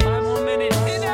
Five more minutes.